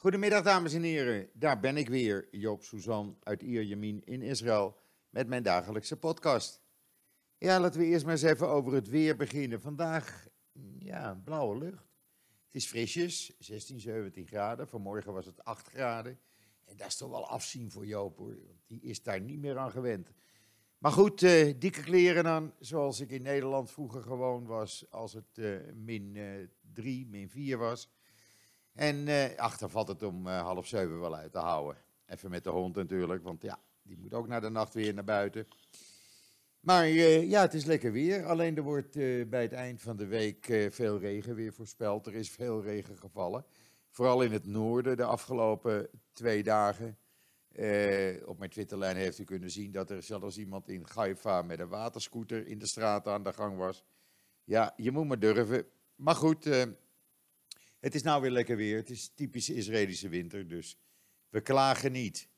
Goedemiddag dames en heren, daar ben ik weer, Joop Suzan uit Ierjemien in Israël met mijn dagelijkse podcast. Ja, laten we eerst maar eens even over het weer beginnen. Vandaag, ja, blauwe lucht. Het is frisjes, 16, 17 graden. Vanmorgen was het 8 graden. En dat is toch wel afzien voor Joop hoor, want die is daar niet meer aan gewend. Maar goed, uh, dikke kleren dan, zoals ik in Nederland vroeger gewoon was, als het uh, min 3, uh, min 4 was. En uh, achter valt het om uh, half zeven wel uit te houden. Even met de hond natuurlijk, want ja, die moet ook naar de nacht weer naar buiten. Maar uh, ja, het is lekker weer. Alleen er wordt bij het eind van de week veel regen weer voorspeld. Er is veel regen gevallen. Vooral in het noorden de afgelopen twee dagen. op mijn Twitterlijn heeft u kunnen zien dat er zelfs iemand in Haifa met een waterscooter in de straat aan de gang was. Ja, je moet maar durven. Maar goed, het is nou weer lekker weer. Het is typisch Israëlische winter, dus we klagen niet.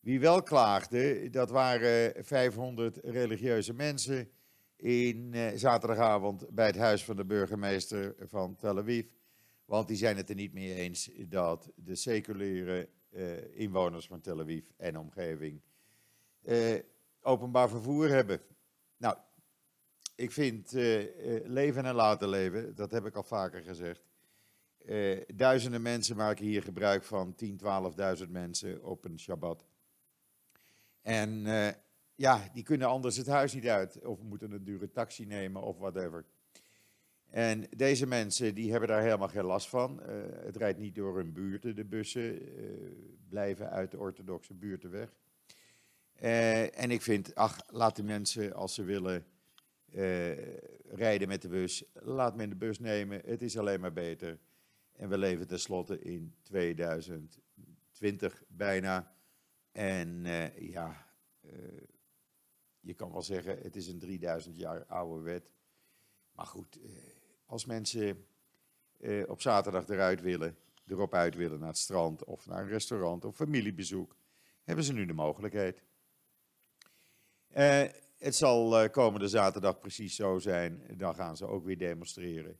Wie wel klaagde, dat waren 500 religieuze mensen in eh, zaterdagavond bij het huis van de burgemeester van Tel Aviv. Want die zijn het er niet mee eens dat de seculiere uh, inwoners van Tel Aviv en omgeving uh, openbaar vervoer hebben. Nou, ik vind leven en laten leven, dat heb ik al vaker gezegd. Uh, duizenden mensen maken hier gebruik van, 10, 12.000 mensen op een Shabbat. En uh, ja, die kunnen anders het huis niet uit, of moeten een dure taxi nemen of whatever. En deze mensen die hebben daar helemaal geen last van. Uh, het rijdt niet door hun buurten, de bussen blijven uit de orthodoxe buurten weg. en ik vind, ach, laat de mensen als ze willen rijden met de bus, laat men de bus nemen. Het is alleen maar beter. En we leven tenslotte in 2020 bijna. En uh, ja, uh, je kan wel zeggen, het is een 3000 jaar oude wet. Maar goed, uh, als mensen op zaterdag eruit willen, erop uit willen naar het strand of naar een restaurant of familiebezoek, hebben ze nu de mogelijkheid. het zal komende zaterdag precies zo zijn. Dan gaan ze ook weer demonstreren.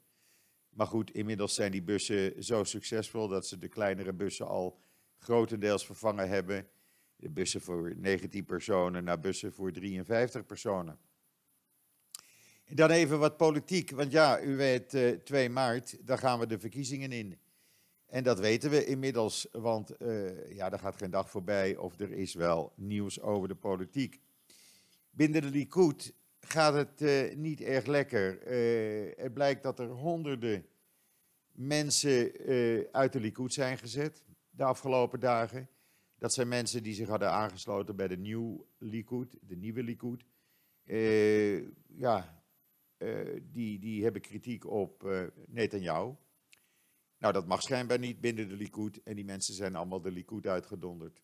Maar goed, inmiddels zijn die bussen zo succesvol dat ze de kleinere bussen al grotendeels vervangen hebben. De bussen voor 19 personen naar bussen voor 53 personen. En dan even wat politiek, want ja, u weet, uh, 2 maart, daar gaan we de verkiezingen in. En dat weten we inmiddels, want uh, ja, er gaat geen dag voorbij of er is wel nieuws over de politiek. Binnen de Likud gaat het uh, niet erg lekker. Uh, het blijkt dat er honderden mensen uh, uit de Likud zijn gezet de afgelopen dagen. Dat zijn mensen die zich hadden aangesloten bij de nieuwe Likud, de nieuwe Likud. ja, die, die hebben kritiek op Netanyahu. Nou, dat mag schijnbaar niet binnen de Likud en die mensen zijn allemaal de Likud uitgedonderd.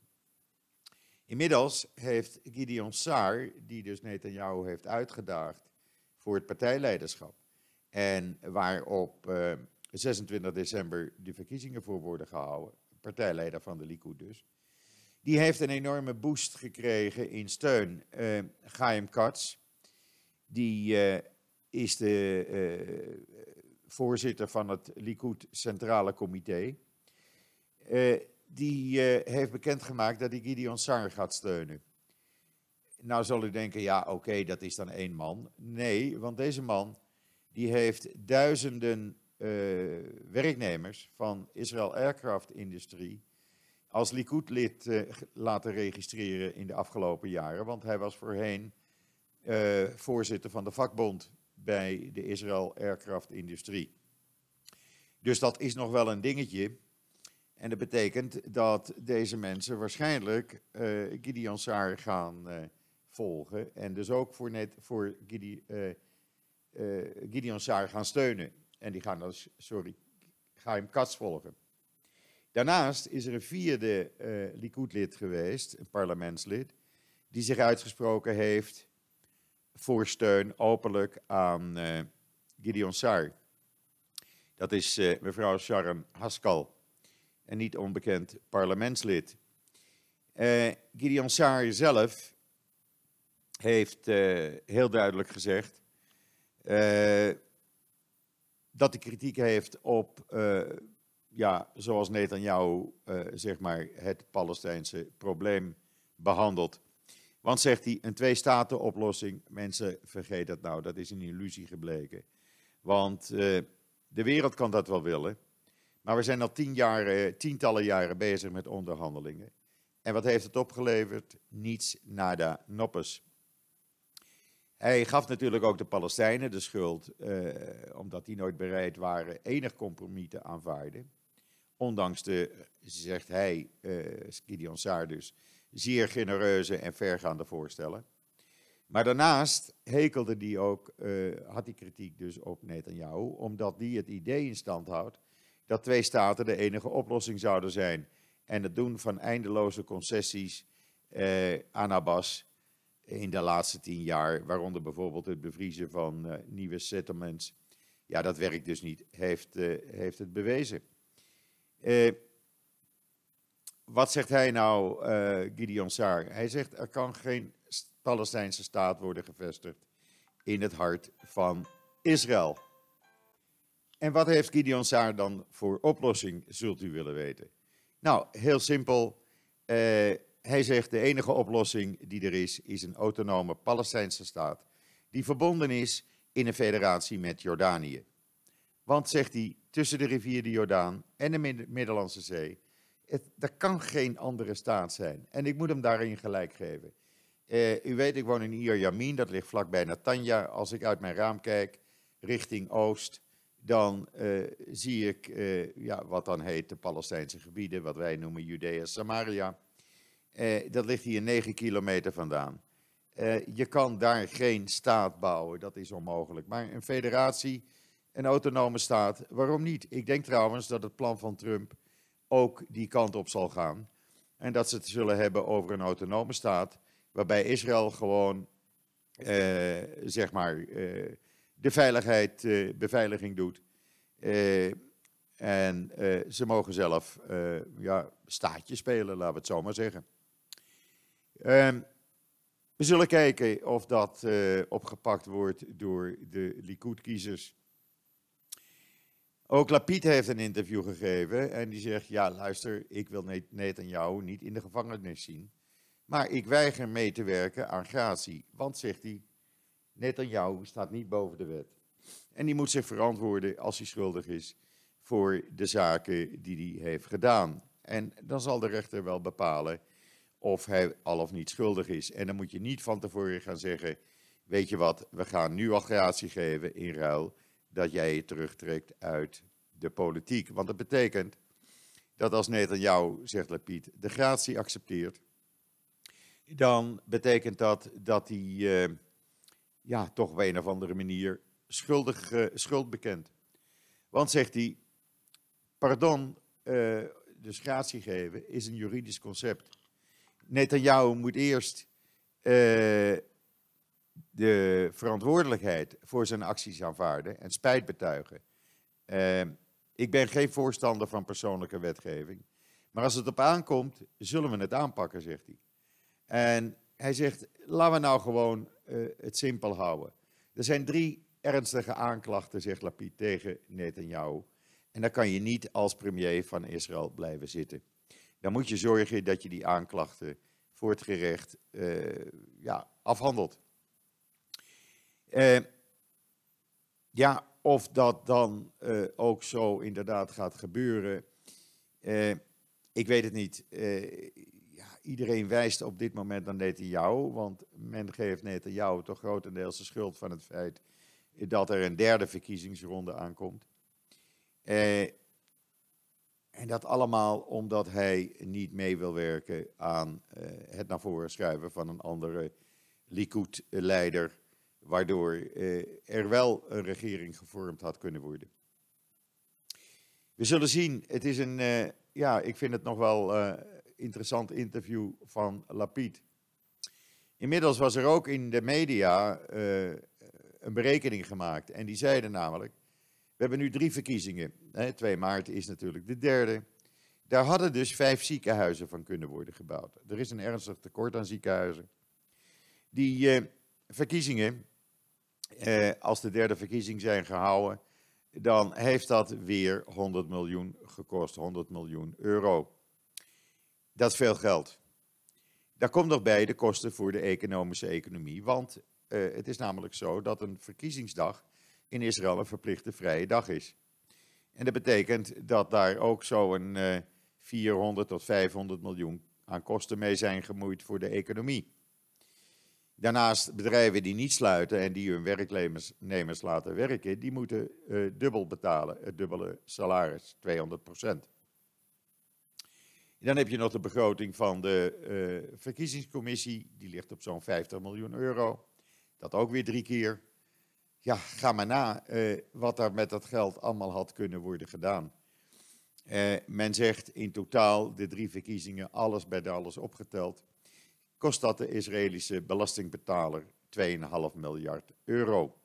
Inmiddels heeft Gideon Saar, die dus Netanyahu heeft uitgedaagd voor het partijleiderschap, en waar op uh, 26 december de verkiezingen voor worden gehouden, partijleider van de Likud dus, die heeft een enorme boost gekregen in steun. Uh, Chaim Katz, die uh, is de uh, voorzitter van het Likud Centrale Comité die uh, heeft bekendgemaakt dat hij Gideon Sar gaat steunen. Nou zal u denken, ja oké, dat is dan één man. Nee, want deze man die heeft duizenden uh, werknemers van Israël Aircraft Industrie als Likud-lid uh, laten registreren in de afgelopen jaren. Want hij was voorheen voorzitter van de vakbond bij de Israël Aircraft Industrie. Dus dat is nog wel een dingetje. En dat betekent dat deze mensen waarschijnlijk uh, Gideon Saar gaan uh, volgen. En dus ook voor, net, voor Gide, uh, Gideon Saar gaan steunen. En die gaan dus, sorry, Chaim Katz volgen. Daarnaast is er een vierde Likud-lid geweest, een parlementslid, die zich uitgesproken heeft voor steun openlijk aan Gideon Saar. Dat is mevrouw Sharon Haskell en niet onbekend parlementslid. Uh, Gideon Saar zelf heeft uh, heel duidelijk gezegd uh, dat hij kritiek heeft op ja, zoals Netanyahu zeg maar het Palestijnse probleem behandelt. Want zegt hij, een twee-staten-oplossing, mensen vergeet dat nou, dat is een illusie gebleken. Want de wereld kan dat wel willen, maar we zijn al tien jaren, tientallen jaren bezig met onderhandelingen. En wat heeft het opgeleverd? Niets, nada, noppes. Hij gaf natuurlijk ook de Palestijnen de schuld, eh, omdat die nooit bereid waren enig compromis te aanvaarden. Ondanks de, zegt hij, uh, Gideon Saar dus, zeer genereuze en vergaande voorstellen. Maar daarnaast hekelde die ook, uh, had hij kritiek dus op Netanyahu, omdat die het idee in stand houdt dat twee staten de enige oplossing zouden zijn. En het doen van eindeloze concessies uh, aan Abbas in de laatste tien jaar, waaronder bijvoorbeeld het bevriezen van uh, nieuwe settlements. Ja, dat werkt dus niet, heeft, heeft het bewezen. wat zegt hij nou, Gideon Saar? Hij zegt er kan geen Palestijnse staat worden gevestigd in het hart van Israël. En wat heeft Gideon Saar dan voor oplossing, zult u willen weten? Nou, heel simpel. Uh, hij zegt de enige oplossing die er is, is een autonome Palestijnse staat. Die verbonden is in een federatie met Jordanië. Want, zegt hij, tussen de rivier de Jordaan en de Middellandse Zee, het, er kan geen andere staat zijn. En ik moet hem daarin gelijk geven. Uh, u weet, ik woon in Iyar Yamin, dat ligt vlakbij Natanja. Als ik uit mijn raam kijk richting oost, dan uh, zie ik uh, ja, wat dan heet de Palestijnse gebieden, wat wij noemen Judea Samaria. dat ligt hier 9 kilometer vandaan. je kan daar geen staat bouwen, dat is onmogelijk. Maar een federatie, een autonome staat, waarom niet? Ik denk trouwens dat het plan van Trump ook die kant op zal gaan. En dat ze het zullen hebben over een autonome staat waarbij Israël gewoon, zeg maar, de veiligheid, uh, beveiliging doet. en ze mogen zelf ja, staatje spelen, laten we het zo maar zeggen. Um, we zullen kijken of dat opgepakt wordt door de Likud-kiezers. Ook Lapid heeft een interview gegeven en die zegt, ja luister, ik wil jou niet in de gevangenis zien. Maar ik weiger mee te werken aan gratie. Want, zegt hij, jou staat niet boven de wet. En die moet zich verantwoorden als hij schuldig is voor de zaken die hij heeft gedaan. En dan zal de rechter wel bepalen of hij al of niet schuldig is. En dan moet je niet van tevoren gaan zeggen, weet je wat, we gaan nu al gratie geven in ruil dat jij je terugtrekt uit de politiek. Want dat betekent dat als jou, zegt Lapid, de gratie accepteert, dan betekent dat dat hij uh, ja, toch op een of andere manier schuldig, uh, schuld bekent. Want zegt hij, pardon, uh, dus gratie geven, is een juridisch concept. Netanyahu moet eerst de verantwoordelijkheid voor zijn acties aanvaarden en spijt betuigen. ik ben geen voorstander van persoonlijke wetgeving. Maar als het op aankomt, zullen we het aanpakken, zegt hij. En hij zegt, laten we nou gewoon uh, het simpel houden. Er zijn drie ernstige aanklachten, zegt Lapid, tegen Netanyahu. En dan kan je niet als premier van Israël blijven zitten. Dan moet je zorgen dat je die aanklachten voor het gerecht uh, ja, afhandelt. Uh, ja, of dat dan ook zo inderdaad gaat gebeuren, ik weet het niet iedereen wijst op dit moment naar jou, want men geeft jou toch grotendeels de schuld van het feit dat er een derde verkiezingsronde aankomt. Eh, en dat allemaal omdat hij niet mee wil werken aan eh, het naar voren schuiven van een andere Likud-leider, waardoor eh, er wel een regering gevormd had kunnen worden. We zullen zien, het is een, uh, ja, ik vind het nog wel uh, interessant interview van Lapid. Inmiddels was er ook in de media uh, een berekening gemaakt. En die zeiden namelijk, we hebben nu drie verkiezingen. Hè, 2 maart is natuurlijk de derde. Daar hadden dus vijf ziekenhuizen van kunnen worden gebouwd. Er is een ernstig tekort aan ziekenhuizen. Die uh, verkiezingen, uh, als de derde verkiezing zijn gehouden, dan heeft dat weer 100 miljoen gekost, 100 miljoen euro. Dat veel geld. Daar komt nog bij de kosten voor de economische economie, want uh, het is namelijk zo dat een verkiezingsdag in Israël een verplichte vrije dag is. En dat betekent dat daar ook zo'n uh, 400 tot 500 miljoen aan kosten mee zijn gemoeid voor de economie. Daarnaast bedrijven die niet sluiten en die hun werknemers laten werken, die moeten uh, dubbel betalen, het dubbele salaris, 200 procent. Dan heb je nog de begroting van de uh, verkiezingscommissie, die ligt op zo'n 50 miljoen euro. Dat ook weer drie keer. Ja, ga maar na uh, wat daar met dat geld allemaal had kunnen worden gedaan. Uh, men zegt in totaal de drie verkiezingen, alles bij de alles opgeteld, kost dat de Israëlische belastingbetaler 2,5 miljard euro.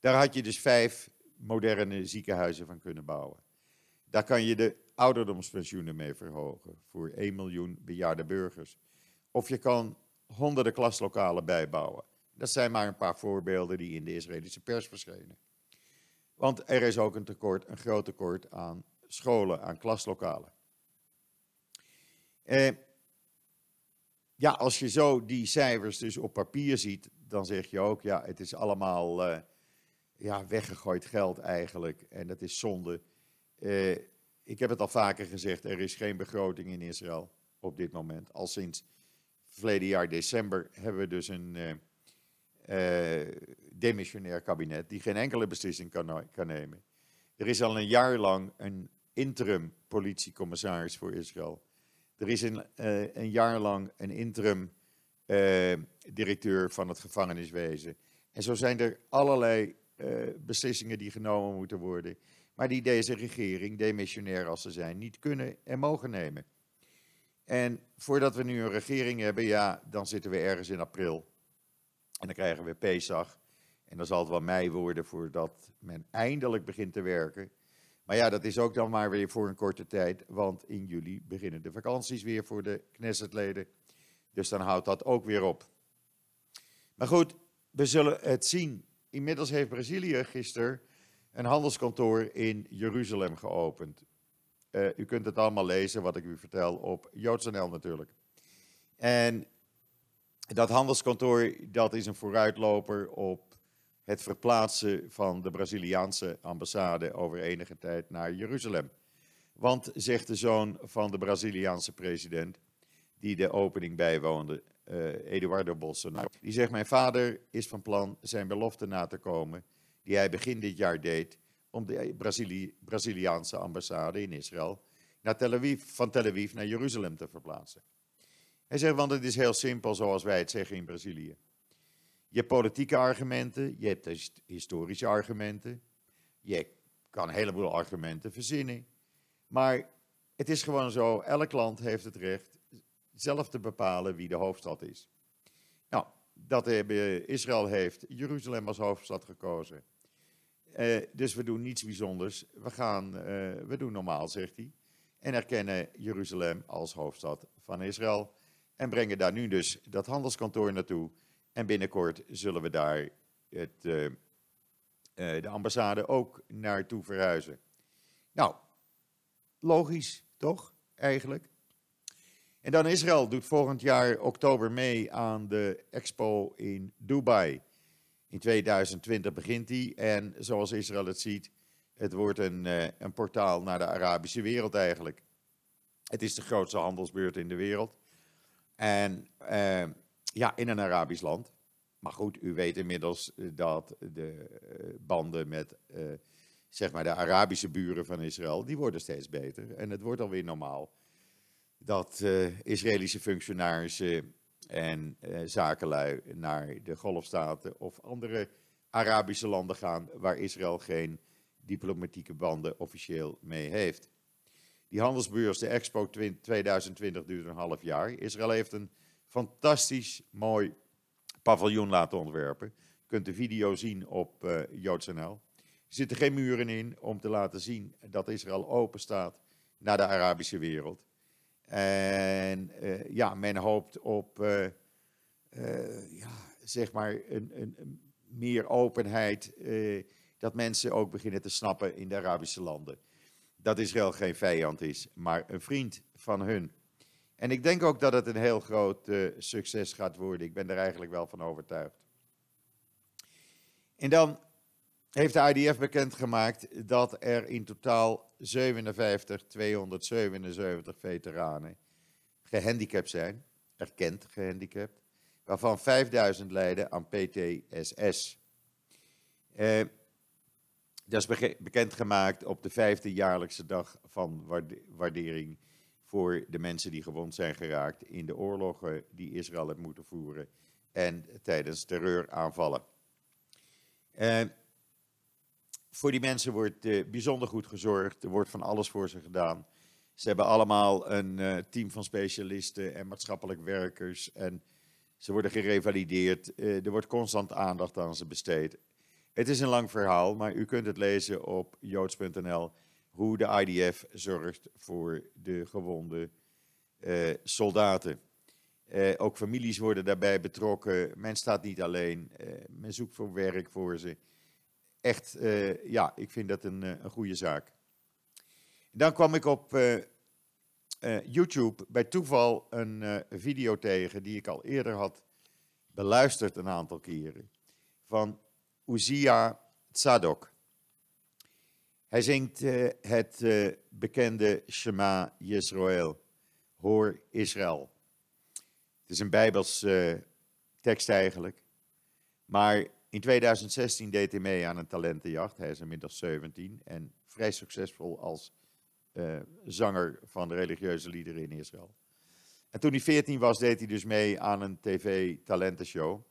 Daar had je dus vijf moderne ziekenhuizen van kunnen bouwen. Daar kan je de ouderdomspensioenen mee verhogen voor 1 miljoen bejaarde burgers. Of je kan honderden klaslokalen bijbouwen. Dat zijn maar een paar voorbeelden die in de Israëlische pers verschenen. Want er is ook een tekort, een groot tekort aan scholen, aan klaslokalen. Eh, ja, als je zo die cijfers dus op papier ziet, dan zeg je ook, ja, het is allemaal uh, ja, weggegooid geld eigenlijk. En dat is zonde. Uh, ik heb het al vaker gezegd, er is geen begroting in Israël op dit moment. Al sinds verleden jaar december hebben we dus een uh, demissionair kabinet die geen enkele beslissing kan, kan nemen. Er is al een jaar lang een interim politiecommissaris voor Israël. Er is een, uh, een jaar lang een interim directeur van het gevangeniswezen. En zo zijn er allerlei beslissingen die genomen moeten worden, maar die deze regering, demissionair als ze zijn, niet kunnen en mogen nemen. En voordat we nu een regering hebben, ja, dan zitten we ergens in april. En dan krijgen we Pesach. En dan zal het wel mei worden voordat men eindelijk begint te werken. Maar ja, dat is ook dan maar weer voor een korte tijd, want in juli beginnen de vakanties weer voor de Knessetleden. Dus dan houdt dat ook weer op. Maar goed, we zullen het zien. Inmiddels heeft Brazilië gisteren een handelskantoor in Jeruzalem geopend. Uh, u kunt het allemaal lezen wat ik u vertel op JoodsNL natuurlijk. En dat handelskantoor dat is een vooruitloper op het verplaatsen van de Braziliaanse ambassade over enige tijd naar Jeruzalem. Want, zegt de zoon van de Braziliaanse president, die de opening bijwoonde, uh, Eduardo Bolsonaro, die zegt: Mijn vader is van plan zijn belofte na te komen, die hij begin dit jaar deed, om de Brazili Braziliaanse ambassade in Israël naar Tel Aviv, van Tel Aviv naar Jeruzalem te verplaatsen. Hij zegt: Want het is heel simpel, zoals wij het zeggen in Brazilië. Je hebt politieke argumenten, je hebt historische argumenten, je kan een heleboel argumenten verzinnen. Maar het is gewoon zo, elk land heeft het recht zelf te bepalen wie de hoofdstad is. Nou, dat hebben, Israël heeft Jeruzalem als hoofdstad gekozen. Uh, dus we doen niets bijzonders. We, gaan, uh, we doen normaal, zegt hij. En erkennen Jeruzalem als hoofdstad van Israël. En brengen daar nu dus dat handelskantoor naartoe. En binnenkort zullen we daar het, uh, de ambassade ook naartoe verhuizen. Nou, logisch toch, eigenlijk? En dan Israël doet volgend jaar oktober mee aan de expo in Dubai. In 2020 begint die en zoals Israël het ziet, het wordt een, uh, een portaal naar de Arabische wereld eigenlijk. Het is de grootste handelsbeurt in de wereld. En ja, in een Arabisch land. Maar goed, u weet inmiddels eh, dat de eh, banden met zeg maar de Arabische buren van Israël, die worden steeds beter. En het wordt alweer normaal dat Israëlische functionarissen en uh, zakenlui naar de Golfstaten of andere Arabische landen gaan waar Israël geen diplomatieke banden officieel mee heeft. Die handelsbeurs, de Expo 2020, duurt een half jaar. Israël heeft een fantastisch mooi paviljoen laten ontwerpen. Je kunt de video zien op uh, JoodsNL. Er zitten geen muren in om te laten zien dat Israël open staat naar de Arabische wereld. En uh, ja, men hoopt op uh, uh, ja, zeg maar een, een, een meer openheid. dat mensen ook beginnen te snappen in de Arabische landen dat Israël geen vijand is, maar een vriend van hun. En ik denk ook dat het een heel groot succes gaat worden. Ik ben er eigenlijk wel van overtuigd. En dan heeft de IDF bekendgemaakt dat er in totaal 57, 277 veteranen gehandicapt zijn, erkend gehandicapt, waarvan 5000 lijden aan PTSS. Uh, dat is bekendgemaakt op de vijfde jaarlijkse dag van waardering voor de mensen die gewond zijn geraakt in de oorlogen die Israël heeft moeten voeren en tijdens terreuraanvallen. Uh, voor die mensen wordt uh, bijzonder goed gezorgd. Er wordt van alles voor ze gedaan. Ze hebben allemaal een uh, team van specialisten en maatschappelijk werkers. En ze worden gerevalideerd. er wordt constant aandacht aan ze besteed. Het is een lang verhaal, maar u kunt het lezen op joods.nl hoe de IDF zorgt voor de gewonde soldaten. Ook families worden daarbij betrokken. Men staat niet alleen. Men zoekt voor werk voor ze. Echt, ja, ik vind dat een, een goede zaak. Dan kwam ik op YouTube bij toeval een video tegen die ik al eerder had beluisterd een aantal keren. Van Uzia Tzadok. Hij zingt het bekende Shema Yisrael, Hoor Israël. Het is een Bijbels tekst eigenlijk. Maar in 2016 deed hij mee aan een talentenjacht. Hij is inmiddels 17 en vrij succesvol als zanger van de religieuze liederen in Israël. En toen hij 14 was, deed hij dus mee aan een tv-talentenshow.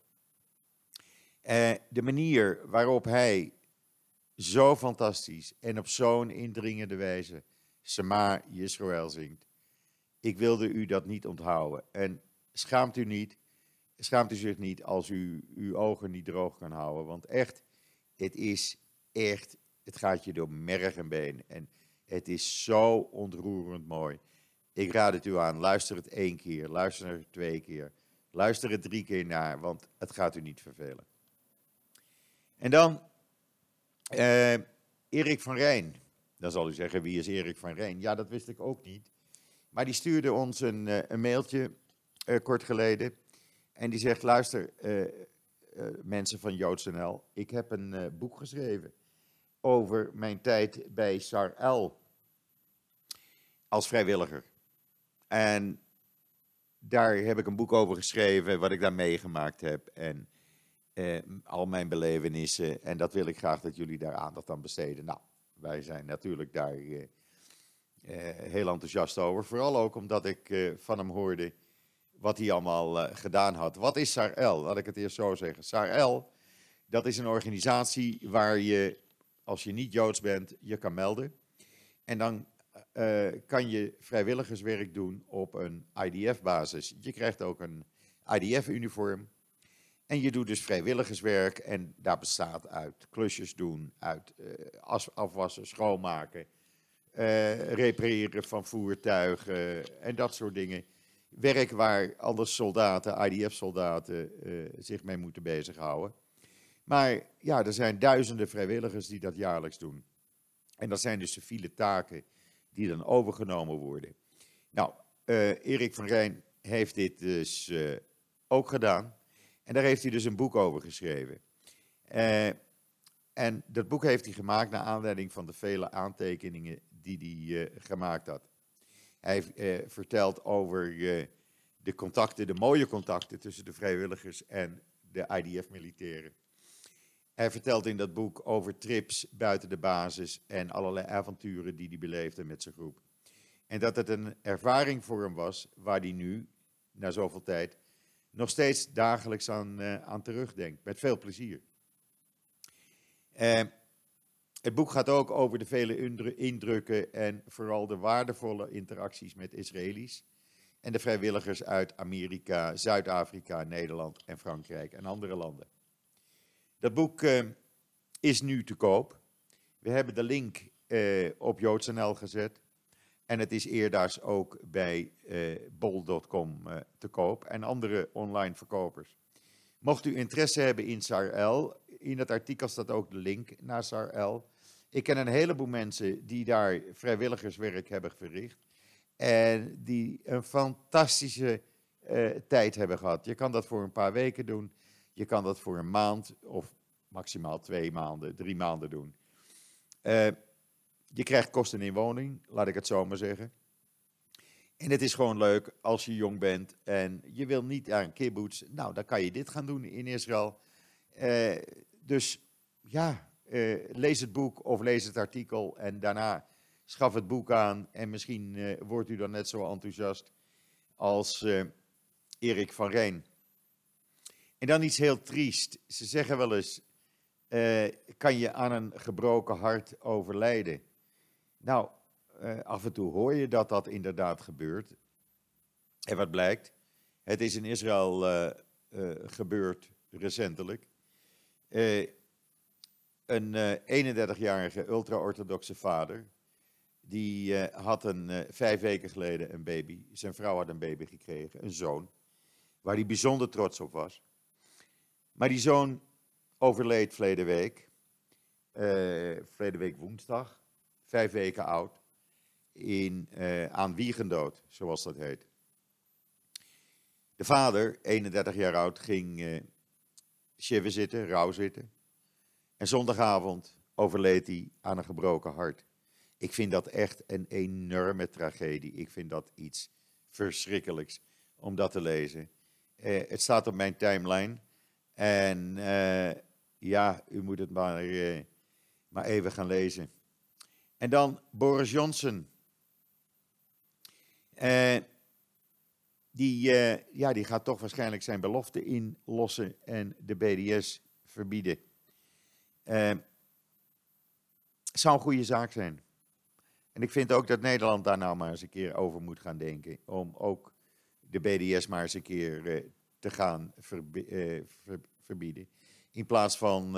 Uh, de manier waarop hij zo fantastisch en op zo'n indringende wijze Sema Yisrael zingt. Ik wilde u dat niet onthouden. En schaamt u niet, schaamt u zich niet als u uw ogen niet droog kan houden. Want echt, het is echt, het gaat je door merg en been. En het is zo ontroerend mooi. Ik raad het u aan, luister het één keer, luister het twee keer, luister het drie keer naar, want het gaat u niet vervelen. En dan uh, Erik van Rijn. Dan zal u zeggen, wie is Erik van Rijn? Ja, dat wist ik ook niet. Maar die stuurde ons een, uh, een mailtje uh, kort geleden. En die zegt, luister, mensen van JoodsNL, ik heb een boek geschreven over mijn tijd bij SAR-L als vrijwilliger. En daar heb ik een boek over geschreven, wat ik daar meegemaakt heb. En eh, al mijn belevenissen. En dat wil ik graag dat jullie daar aandacht aan besteden. Nou, wij zijn natuurlijk daar eh, eh, heel enthousiast over. Vooral ook omdat ik eh, van hem hoorde wat hij allemaal eh, gedaan had. Wat is SARL? Laat ik het eerst zo zeggen. SARL, dat is een organisatie waar je, als je niet Joods bent, je kan melden. En dan uh, kan je vrijwilligerswerk doen op een IDF-basis. Je krijgt ook een IDF-uniform. En je doet dus vrijwilligerswerk en daar bestaat uit klusjes doen, uit uh, afwassen, schoonmaken, repareren van voertuigen en dat soort dingen. Werk waar andere soldaten, IDF-soldaten, uh, zich mee moeten bezighouden. Maar ja, er zijn duizenden vrijwilligers die dat jaarlijks doen. En dat zijn dus civiele taken die dan overgenomen worden. Nou, Erik van Rijn heeft dit dus ook gedaan. En daar heeft hij dus een boek over geschreven. Uh, en dat boek heeft hij gemaakt naar aanleiding van de vele aantekeningen die hij uh, gemaakt had. Hij uh, vertelt over de contacten, de mooie contacten tussen de vrijwilligers en de IDF-militairen. Hij vertelt in dat boek over trips buiten de basis en allerlei avonturen die hij beleefde met zijn groep. En dat het een ervaring voor hem was waar hij nu, na zoveel tijd, nog steeds dagelijks aan, uh, aan terugdenkt. Met veel plezier. Uh, het boek gaat ook over de vele indrukken en vooral de waardevolle interacties met Israëli's en de vrijwilligers uit Amerika, Zuid-Afrika, Nederland en Frankrijk en andere landen. Dat boek uh, is nu te koop. We hebben de link uh, op joods.nl gezet. En het is eerdaags ook bij uh, bol.com te koop en andere online verkopers. Mocht u interesse hebben in SARL, In het artikel staat ook de link naar SARL. Ik ken een heleboel mensen die daar vrijwilligerswerk hebben verricht. En die een fantastische uh, tijd hebben gehad. Je kan dat voor een paar weken doen. Je kan dat voor een maand of maximaal twee maanden, drie maanden doen. Uh, je krijgt kosten in woning, laat ik het zo maar zeggen. En het is gewoon leuk als je jong bent en je wil niet een kibbutz. Nou, dan kan je dit gaan doen in Israël. Uh, dus ja, uh, lees het boek of lees het artikel en daarna schaf het boek aan. En misschien uh, wordt u dan net zo enthousiast als Erik van Rijn. En dan iets heel triest. Ze zeggen wel eens, kan je aan een gebroken hart overlijden? Nou, uh, af en toe hoor je dat dat inderdaad gebeurt. En wat blijkt? Het is in Israël uh, uh, gebeurd recentelijk. Een 31-jarige ultra-orthodoxe vader, die had een, vijf weken geleden een baby. Zijn vrouw had een baby gekregen, een zoon, waar hij bijzonder trots op was. Maar die zoon overleed verleden week, verleden week woensdag vijf weken oud, in, aan wiegendood, zoals dat heet. De vader, 31 jaar oud, ging uh, zitten, rouw zitten. En zondagavond overleed hij aan een gebroken hart. Ik vind dat echt een enorme tragedie. Ik vind dat iets verschrikkelijks om dat te lezen. Uh, het staat op mijn timeline. En ja, u moet het maar, maar even gaan lezen. En dan Boris Johnson. Die, ja, die gaat toch waarschijnlijk zijn belofte inlossen en de BDS verbieden. Uh, zou een goede zaak zijn. En ik vind ook dat Nederland daar nou maar eens een keer over moet gaan denken. Om ook de BDS maar eens een keer te gaan verbi verbieden. In plaats van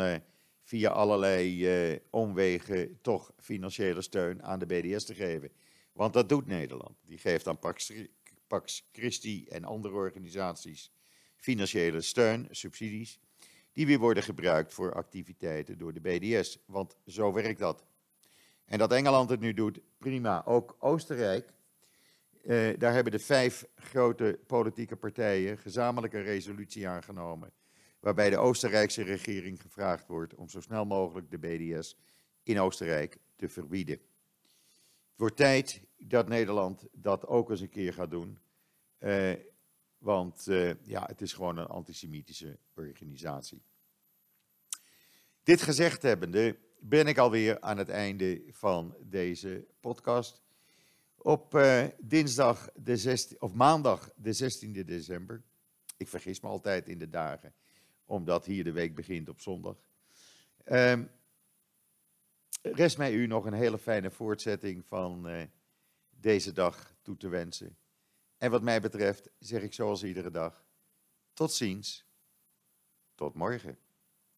via allerlei omwegen toch financiële steun aan de BDS te geven. Want dat doet Nederland. Die geeft aan Pax, Pax Christi en andere organisaties financiële steun, subsidies, die weer worden gebruikt voor activiteiten door de BDS. Want zo werkt dat. En dat Engeland het nu doet, prima. Ook Oostenrijk, uh, daar hebben de vijf grote politieke partijen gezamenlijk een resolutie aangenomen waarbij de Oostenrijkse regering gevraagd wordt om zo snel mogelijk de BDS in Oostenrijk te verbieden. Het wordt tijd dat Nederland dat ook eens een keer gaat doen, eh, want eh, ja, het is gewoon een antisemitische organisatie. Dit gezegd hebbende ben ik alweer aan het einde van deze podcast. Op uh, dinsdag de 16, of maandag de 16e december, ik vergis me altijd in de dagen, omdat hier de week begint op zondag. Um, rest mij u nog een hele fijne voortzetting van uh, deze dag toe te wensen. En wat mij betreft zeg ik zoals iedere dag, tot ziens, tot morgen.